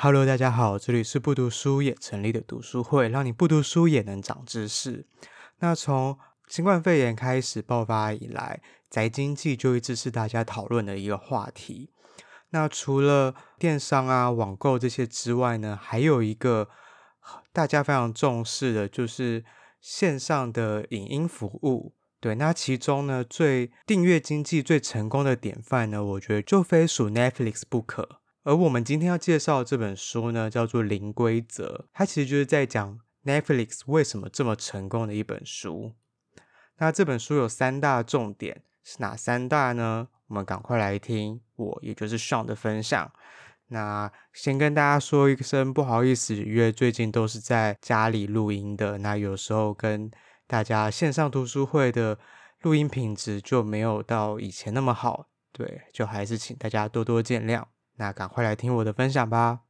Hello，大家好，这里是不读书也成立的读书会，让你不读书也能长知识。那从新冠肺炎开始爆发以来，宅经济就一直是大家讨论的一个话题。那除了电商啊、网购这些之外呢，还有一个大家非常重视的，就是线上的影音服务。对，那其中呢，最订阅经济最成功的典范呢，我觉得就非属 Netflix 不可。而我们今天要介绍这本书呢，叫做《零规则》，它其实就是在讲 Netflix 为什么这么成功的一本书。那这本书有三大重点，是哪三大呢？我们赶快来听我，也就是 Sean 的分享。那先跟大家说一声不好意思，因为最近都是在家里录音的，那有时候跟大家线上读书会的录音品质就没有到以前那么好，对，就还是请大家多多见谅。那赶快来听我的分享吧。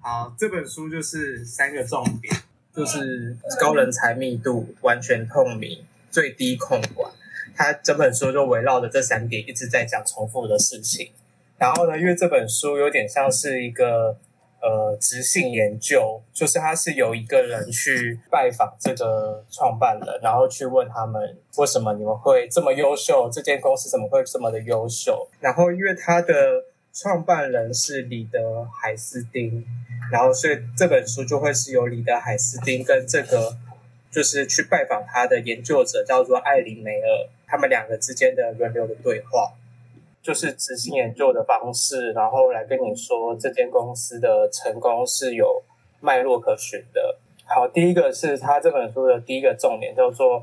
好，这本书就是三个重点，就是高人才密度、完全透明、最低控管。它整本书就围绕着这三点一直在讲重复的事情。然后呢，因为这本书有点像是一个。呃，质性研究就是他是有一个人去拜访这个创办人，然后去问他们为什么你们会这么优秀，这间公司怎么会这么的优秀？然后因为他的创办人是李德海斯汀，然后所以这本书就会是由李德海斯汀跟这个就是去拜访他的研究者叫做艾琳梅尔，他们两个之间的轮流的对话。就是执行研究的方式，然后来跟你说这间公司的成功是有脉络可循的。好，第一个是他这本书的第一个重点叫做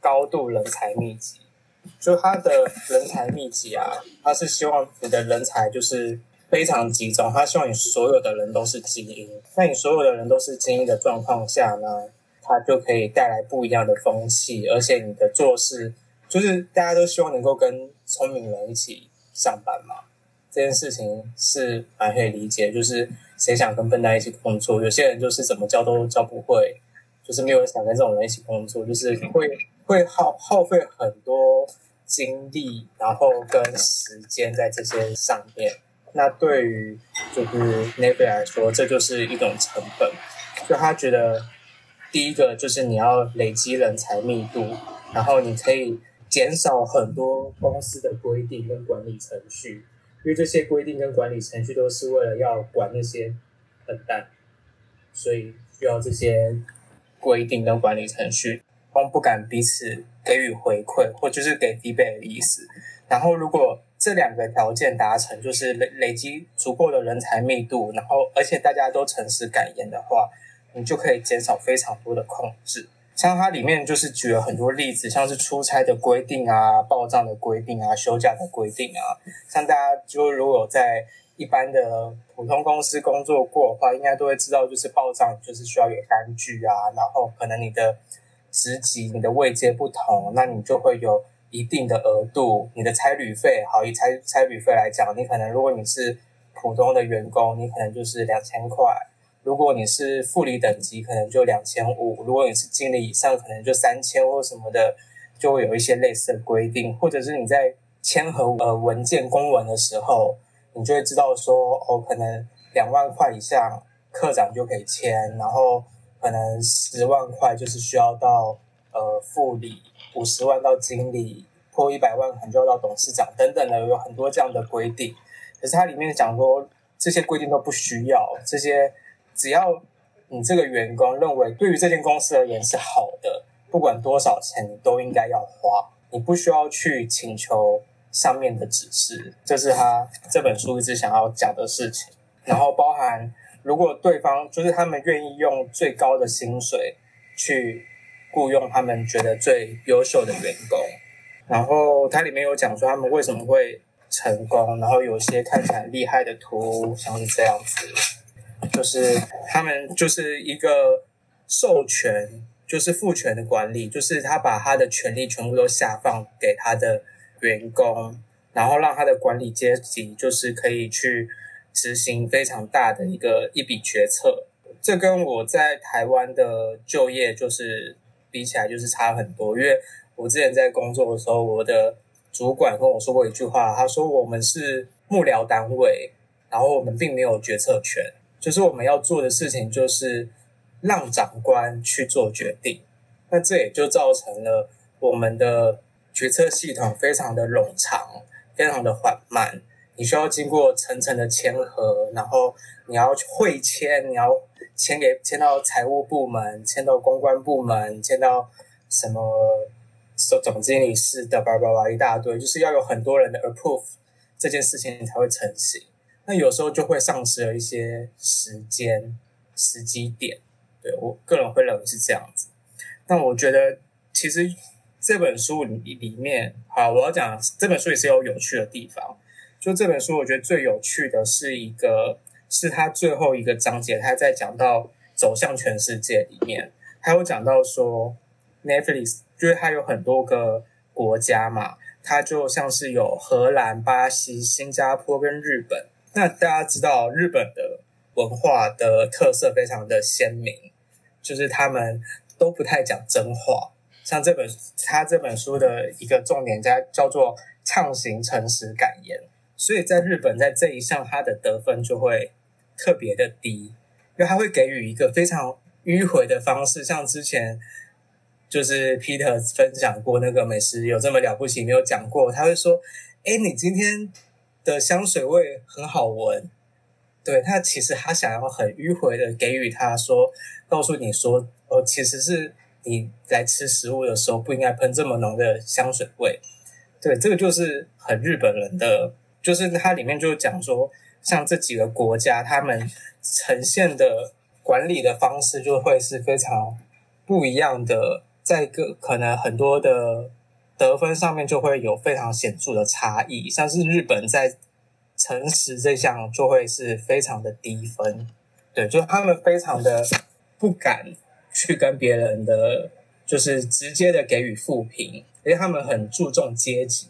高度人才密集，就他的人才密集啊，他是希望你的人才就是非常集中，他希望你所有的人都是精英。那你所有的人都是精英的状况下呢，他就可以带来不一样的风气，而且你的做事就是大家都希望能够跟聪明人一起。上班嘛，这件事情是蛮可以理解。就是谁想跟笨蛋一起工作？有些人就是怎么教都教不会，就是没有人想跟这种人一起工作，就是会会耗耗费很多精力，然后跟时间在这些上面。那对于就是 Netflix 来说，这就是一种成本。就他觉得，第一个就是你要累积人才密度，然后你可以。减少很多公司的规定跟管理程序，因为这些规定跟管理程序都是为了要管那些笨蛋，所以需要这些规定跟管理程序。他们不敢彼此给予回馈，或就是给 feedback 的意思。然后，如果这两个条件达成，就是累累积足够的人才密度，然后而且大家都诚实敢言的话，你就可以减少非常多的控制。像它里面就是举了很多例子，像是出差的规定啊、报账的规定啊、休假的规定啊。像大家就如果在一般的普通公司工作过的话，应该都会知道，就是报账就是需要有单据啊，然后可能你的职级、你的位阶不同，那你就会有一定的额度。你的差旅费，好，以差差旅费来讲，你可能如果你是普通的员工，你可能就是两千块。如果你是副理等级，可能就两千五；如果你是经理以上，可能就三千或什么的，就会有一些类似的规定。或者是你在签合呃文件公文的时候，你就会知道说，哦，可能两万块以上课长就可以签，然后可能十万块就是需要到呃副理，五十万到经理，破一百万可能就要到董事长等等的，有很多这样的规定。可是它里面讲说，这些规定都不需要这些。只要你这个员工认为对于这间公司而言是好的，不管多少钱你都应该要花，你不需要去请求上面的指示，这是他这本书一直想要讲的事情。然后包含如果对方就是他们愿意用最高的薪水去雇佣他们觉得最优秀的员工，然后它里面有讲说他们为什么会成功，然后有些看起来厉害的图像是这样子。就是他们就是一个授权，就是赋权的管理，就是他把他的权利全部都下放给他的员工，然后让他的管理阶级就是可以去执行非常大的一个一笔决策。这跟我在台湾的就业就是比起来就是差很多。因为我之前在工作的时候，我的主管跟我说过一句话，他说我们是幕僚单位，然后我们并没有决策权，就是我们要做的事情就是让长官去做决定。那这也就造成了我们的决策系统非常的冗长，非常的缓慢。你需要经过层层的签核，然后你要会签，你要签给签到财务部门，签到公关部门，签到什么总总经理室的叭叭叭一大堆，就是要有很多人的 approve 这件事情才会成型。那有时候就会丧失了一些时间时机点。对，我个人会认为是这样子。但我觉得其实这本书里里面，好，我要讲这本书也是有有趣的地方。就这本书，我觉得最有趣的是一个，是他最后一个章节，他在讲到走向全世界里面，还有讲到说，Netflix 就是它有很多个国家嘛，它就像是有荷兰、巴西、新加坡跟日本。那大家知道日本的文化的特色非常的鲜明，就是他们都不太讲真话。像这本他这本书的一个重点在叫做畅行诚实感言。所以在日本，在这一项，他的得分就会特别的低，因为他会给予一个非常迂回的方式。像之前就是 Peter 分享过那个美食有这么了不起，没有讲过，他会说：“哎，你今天的香水味很好闻。”对，他其实他想要很迂回的给予他说，告诉你说：“哦，其实是你来吃食物的时候不应该喷这么浓的香水味。”对，这个就是很日本人的。就是它里面就讲说，像这几个国家，他们呈现的管理的方式就会是非常不一样的，在个可能很多的得分上面就会有非常显著的差异。像是日本在诚实这项就会是非常的低分，对，就他们非常的不敢去跟别人的就是直接的给予负评，因为他们很注重阶级。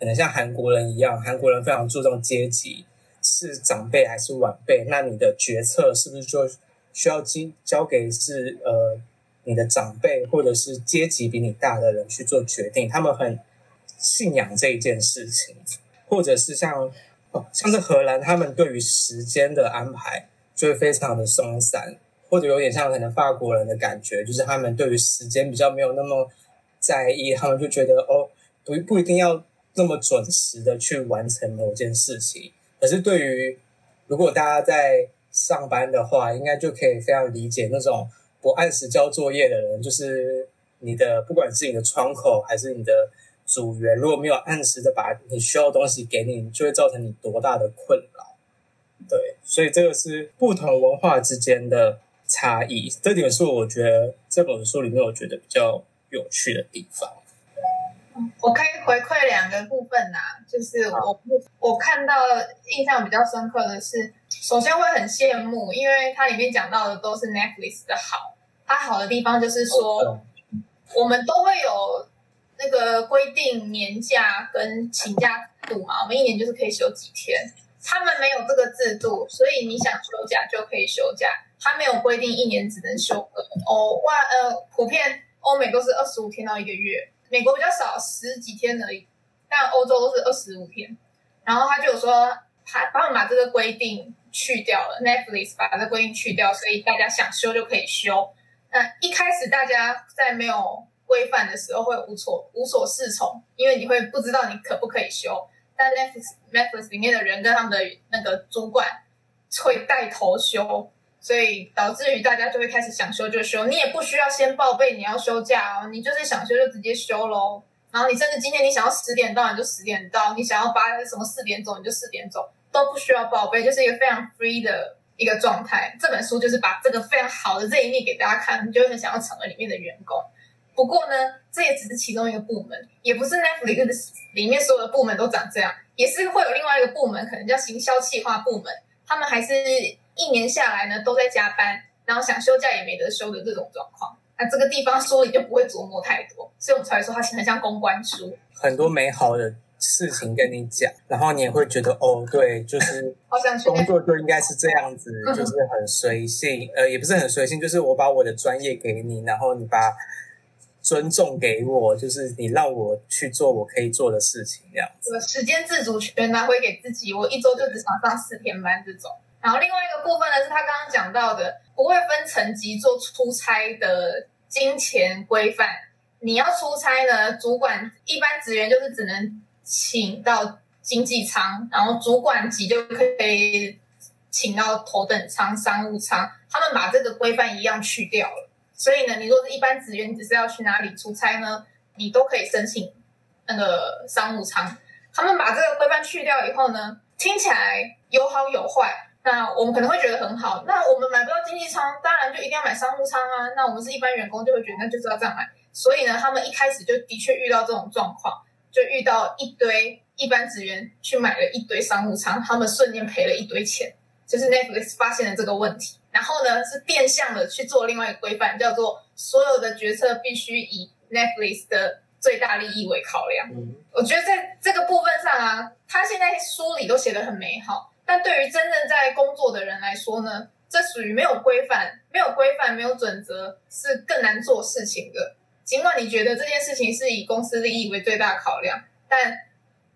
可能像韩国人一样，韩国人非常注重阶级，是长辈还是晚辈？那你的决策是不是就需要交交给是呃你的长辈或者是阶级比你大的人去做决定？他们很信仰这一件事情，或者是像，像是荷兰，他们对于时间的安排就会非常的松散，或者有点像可能法国人的感觉，就是他们对于时间比较没有那么在意，他们就觉得哦，不不一定要。那么准时的去完成某件事情，可是对于如果大家在上班的话，应该就可以非常理解那种不按时交作业的人，就是你的不管是你的窗口还是你的组员，如果没有按时的把你需要的东西给你，就会造成你多大的困扰。对，所以这个是不同文化之间的差异，这点是我觉得这本书里面我觉得比较有趣的地方。我可以回馈两个部分呐、啊，就是我我看到印象比较深刻的是，首先会很羡慕，因为它里面讲到的都是 Netflix 的好，它好的地方就是说，我们都会有那个规定年假跟请假度嘛，我们一年就是可以休几天，他们没有这个制度，所以你想休假就可以休假，他没有规定一年只能休个哦，万呃，普遍欧美都是二十五天到一个月。美国比较少，十几天而已，但欧洲都是二十五天。然后他就有说，他帮我们把这个规定去掉了，Netflix 把这规定去掉，所以大家想休就可以休。那一开始大家在没有规范的时候会无所无所适从，因为你会不知道你可不可以休。但 Netflix Netflix 里面的人跟他们的那个主管会带头休。所以导致于大家就会开始想休就休，你也不需要先报备你要休假哦，你就是想休就直接休喽。然后你甚至今天你想要十点到你就十点到，你想要八什么四点走你就四点走，都不需要报备，就是一个非常 free 的一个状态。这本书就是把这个非常好的这一面给大家看，你就会很想要成为里面的员工。不过呢，这也只是其中一个部门，也不是 Netflix 里面所有的部门都长这样，也是会有另外一个部门，可能叫行销企划部门，他们还是。一年下来呢，都在加班，然后想休假也没得休的这种状况。那这个地方说你就不会琢磨太多，所以我们才会说它很像公关书。很多美好的事情跟你讲，然后你也会觉得哦，对，就是工作就应该是这样子，就是很随性，呃，也不是很随性，就是我把我的专业给你，然后你把尊重给我，就是你让我去做我可以做的事情，这样子。时间自主权拿回给自己，我一周就只想上四天班这种。然后另外一个部分呢，是他刚刚讲到的，不会分层级做出差的金钱规范。你要出差呢，主管一般职员就是只能。请到经济舱，然后主管级就可以请到头等舱、商务舱。他们把这个规范一样去掉了，所以呢，你如果是一般职员，只是要去哪里出差呢，你都可以申请那个商务舱。他们把这个规范去掉以后呢，听起来有好有坏。那我们可能会觉得很好，那我们买不到经济舱，当然就一定要买商务舱啊。那我们是一般员工，就会觉得那就是要这样买。所以呢，他们一开始就的确遇到这种状况。就遇到一堆一般职员去买了一堆商务舱，他们瞬间赔了一堆钱。就是 Netflix 发现了这个问题，然后呢是变相的去做另外一个规范，叫做所有的决策必须以 Netflix 的最大利益为考量。嗯，我觉得在这个部分上啊，他现在书里都写得很美好，但对于真正在工作的人来说呢，这属于没有规范、没有规范、没有准则，是更难做事情的。尽管你觉得这件事情是以公司利益为最大考量，但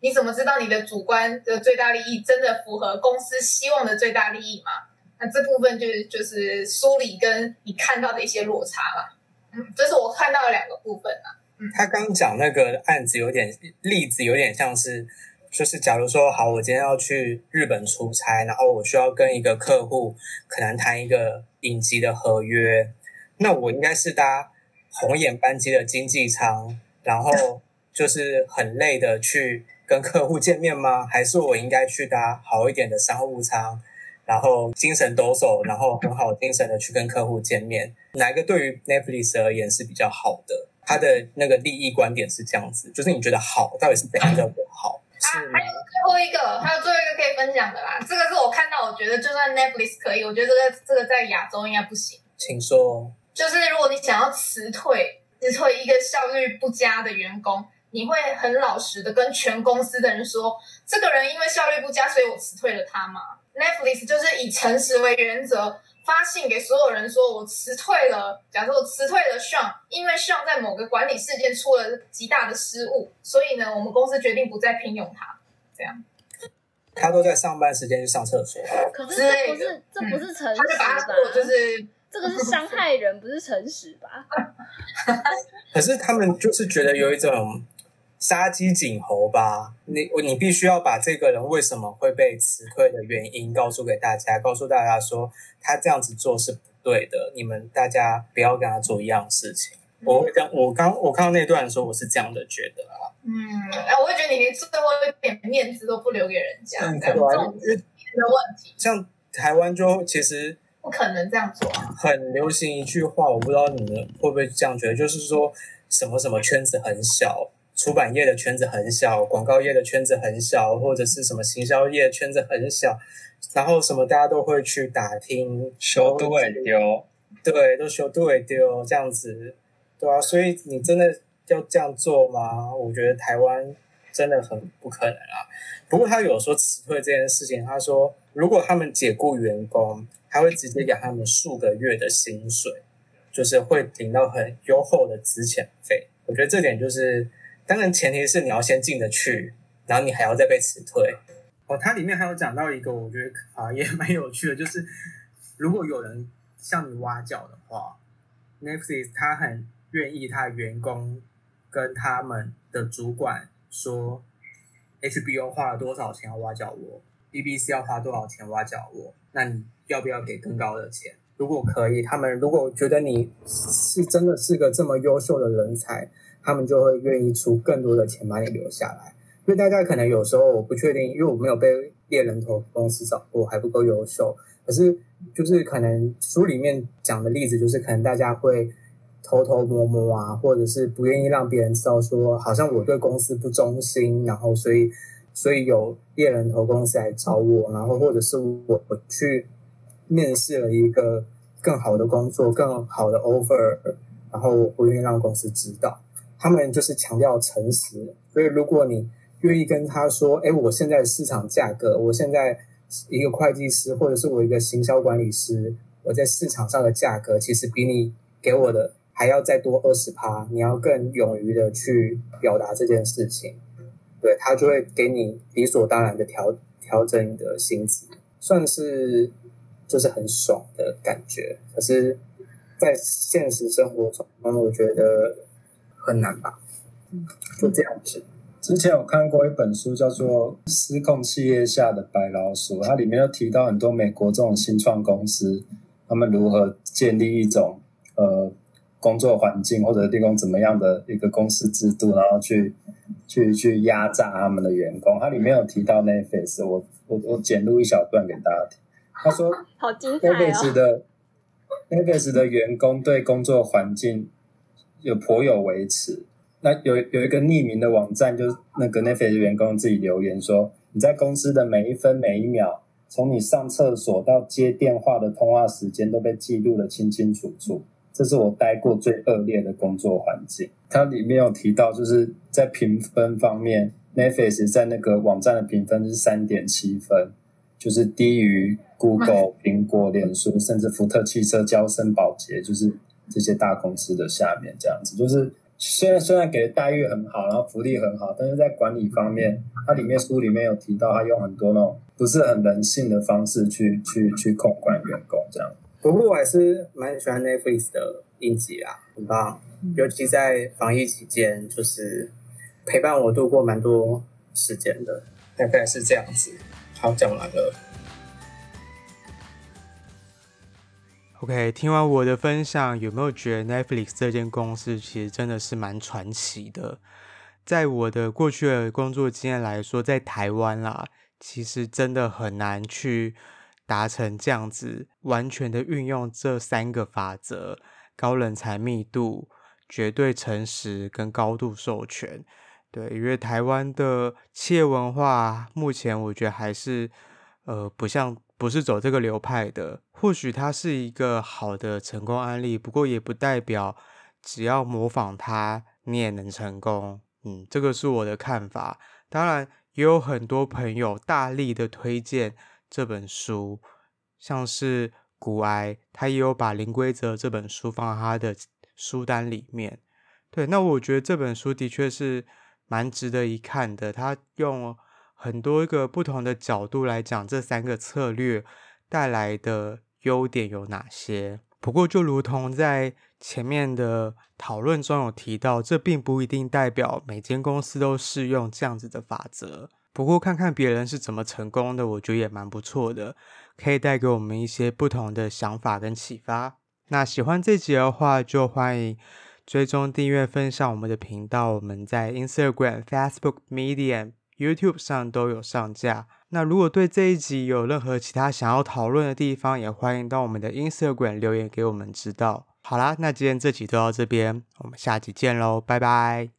你怎么知道你的主观的最大利益真的符合公司希望的最大利益吗？那这部分就是就是梳理跟你看到的一些落差了。嗯，这是我看到的两个部分啊。嗯，他刚讲那个案子有点例子有点像是，就是假如说好，我今天要去日本出差，然后我需要跟一个客户可能谈一个影集的合约，那我应该是搭。红眼班机的经济舱，然后就是很累的去跟客户见面吗？还是我应该去搭好一点的商务舱，然后精神抖擞，然后很好精神的去跟客户见面？哪一个对于 Netflix 而言是比较好的？他的那个利益观点是这样子，就是你觉得好，到底是怎样叫做好？啊，还有最后一个，还有最后一个可以分享的啦。这个是我看到，我觉得就算 Netflix 可以，我觉得这个这个在亚洲应该不行。请说。就是如果你想要辞退辞退一个效率不佳的员工，你会很老实的跟全公司的人说，这个人因为效率不佳，所以我辞退了他吗？Netflix 就是以诚实为原则，发信给所有人说，我辞退了。假设我辞退了 Sean，因为 Sean 在某个管理事件出了极大的失误，所以呢，我们公司决定不再聘用他。这样，他都在上班时间去上厕所。可是这不是这不是诚实的，嗯、他就把他做就是。这个是伤害人，不是诚实吧？可是他们就是觉得有一种杀鸡儆猴吧。你你必须要把这个人为什么会被辞退的原因告诉给大家，告诉大家说他这样子做是不对的。你们大家不要跟他做一样事情。嗯、我刚我刚我看到那段的时候，我是这样的觉得啊。嗯，哎，我会觉得你连最后一点面子都不留给人家，嗯、这种的问题。像台湾就其实。不可能这样做啊！很流行一句话，我不知道你们会不会这样觉得，就是说什么什么圈子很小，出版业的圈子很小，广告业的圈子很小，或者是什么行销业的圈子很小，然后什么大家都会去打听，修都会丢，对，都修都会丢这样子，对啊，所以你真的要这样做吗？我觉得台湾真的很不可能啊。不过他有说辞退这件事情，他说如果他们解雇员工。他会直接给他们数个月的薪水，就是会领到很优厚的资遣费。我觉得这点就是，当然前提是你要先进得去，然后你还要再被辞退。哦，它里面还有讲到一个，我觉得啊也蛮有趣的，就是如果有人向你挖角的话，Netflix 他很愿意他的员工跟他们的主管说，HBO 花了多少钱要挖角我，BBC 要花多少钱挖角我，那你。要不要给更高的钱？如果可以，他们如果觉得你是真的是个这么优秀的人才，他们就会愿意出更多的钱把你留下来。因为大家可能有时候我不确定，因为我没有被猎人头公司找过，还不够优秀。可是就是可能书里面讲的例子，就是可能大家会偷偷摸摸啊，或者是不愿意让别人知道说，好像我对公司不忠心，然后所以所以有猎人头公司来找我，然后或者是我我去。面试了一个更好的工作，更好的 offer，然后我不愿意让公司知道。他们就是强调诚实，所以如果你愿意跟他说，哎，我现在市场价格，我现在一个会计师或者是我一个行销管理师，我在市场上的价格其实比你给我的还要再多二十趴，你要更勇于的去表达这件事情，对，他就会给你理所当然的调调整你的薪资，算是就是很爽的感觉。可是，在现实生活中，我觉得很难吧。就这样子。之前有看过一本书，叫做《失控企业下的白老鼠》，它里面有提到很多美国这种新创公司，他们如何建立一种呃工作环境，或者提供怎么样的一个公司制度，然后去去去压榨他们的员工。它里面有提到 Netflix，我我我简录一小段给大家听。他说：“好精彩哦！Netflix 的 Netflix 的员工对工作环境有颇有维持。”那有有一个匿名的网站，就是那个 Netflix 的员工自己留言说：“你在公司的每一分每一秒，从你上厕所到接电话的通话时间都被记录的清清楚楚。这是我待过最恶劣的工作环境。”它里面有提到，就是在评分方面，Netflix 在那个网站的评分是三点七分，就是低于 Google、苹果、脸书，甚至福特汽车、交生、保洁，就是这些大公司的下面这样子，就是。虽然虽然给的待遇很好，然后福利很好，但是在管理方面，它里面书里面有提到，他用很多那种不是很人性的方式去去去控管员工这样。不过我还是蛮喜欢 Netflix 的影集啊，很棒，尤其在防疫期间，就是陪伴我度过蛮多时间的，大概是这样子。好，讲完了。OK，听完我的分享，有没有觉得 Netflix 这间公司其实真的是蛮传奇的？在我的过去的工作经验来说，在台湾啦，其实真的很难去达成这样子完全的运用这三个法则：高人才密度、绝对诚实跟高度授权。对，因为台湾的企业文化目前我觉得还是呃不像。不是走这个流派的，或许它是一个好的成功案例，不过也不代表只要模仿它，你也能成功。嗯，这个是我的看法。当然，也有很多朋友大力的推荐这本书，像是股癌，他也有把《零规则》这本书放在他的书单里面。对，那我觉得这本书的确是蛮值得一看的，他用。很多个不同的角度来讲，这三个策略带来的优点有哪些？不过，就如同在前面的讨论中有提到，这并不一定代表每间公司都适用这样子的法则。不过，看看别人是怎么成功的，我觉得也蛮不错的，可以带给我们一些不同的想法跟启发。那喜欢这集的话，就欢迎追踪、订阅、分享我们的频道。我们在 Instagram、Facebook、Medium。YouTube 上都有上架。那如果对这一集有任何其他想要讨论的地方，也欢迎到我们的 Instagram 留言给我们知道。好啦，那今天这集就到这边，我们下集见喽，拜拜。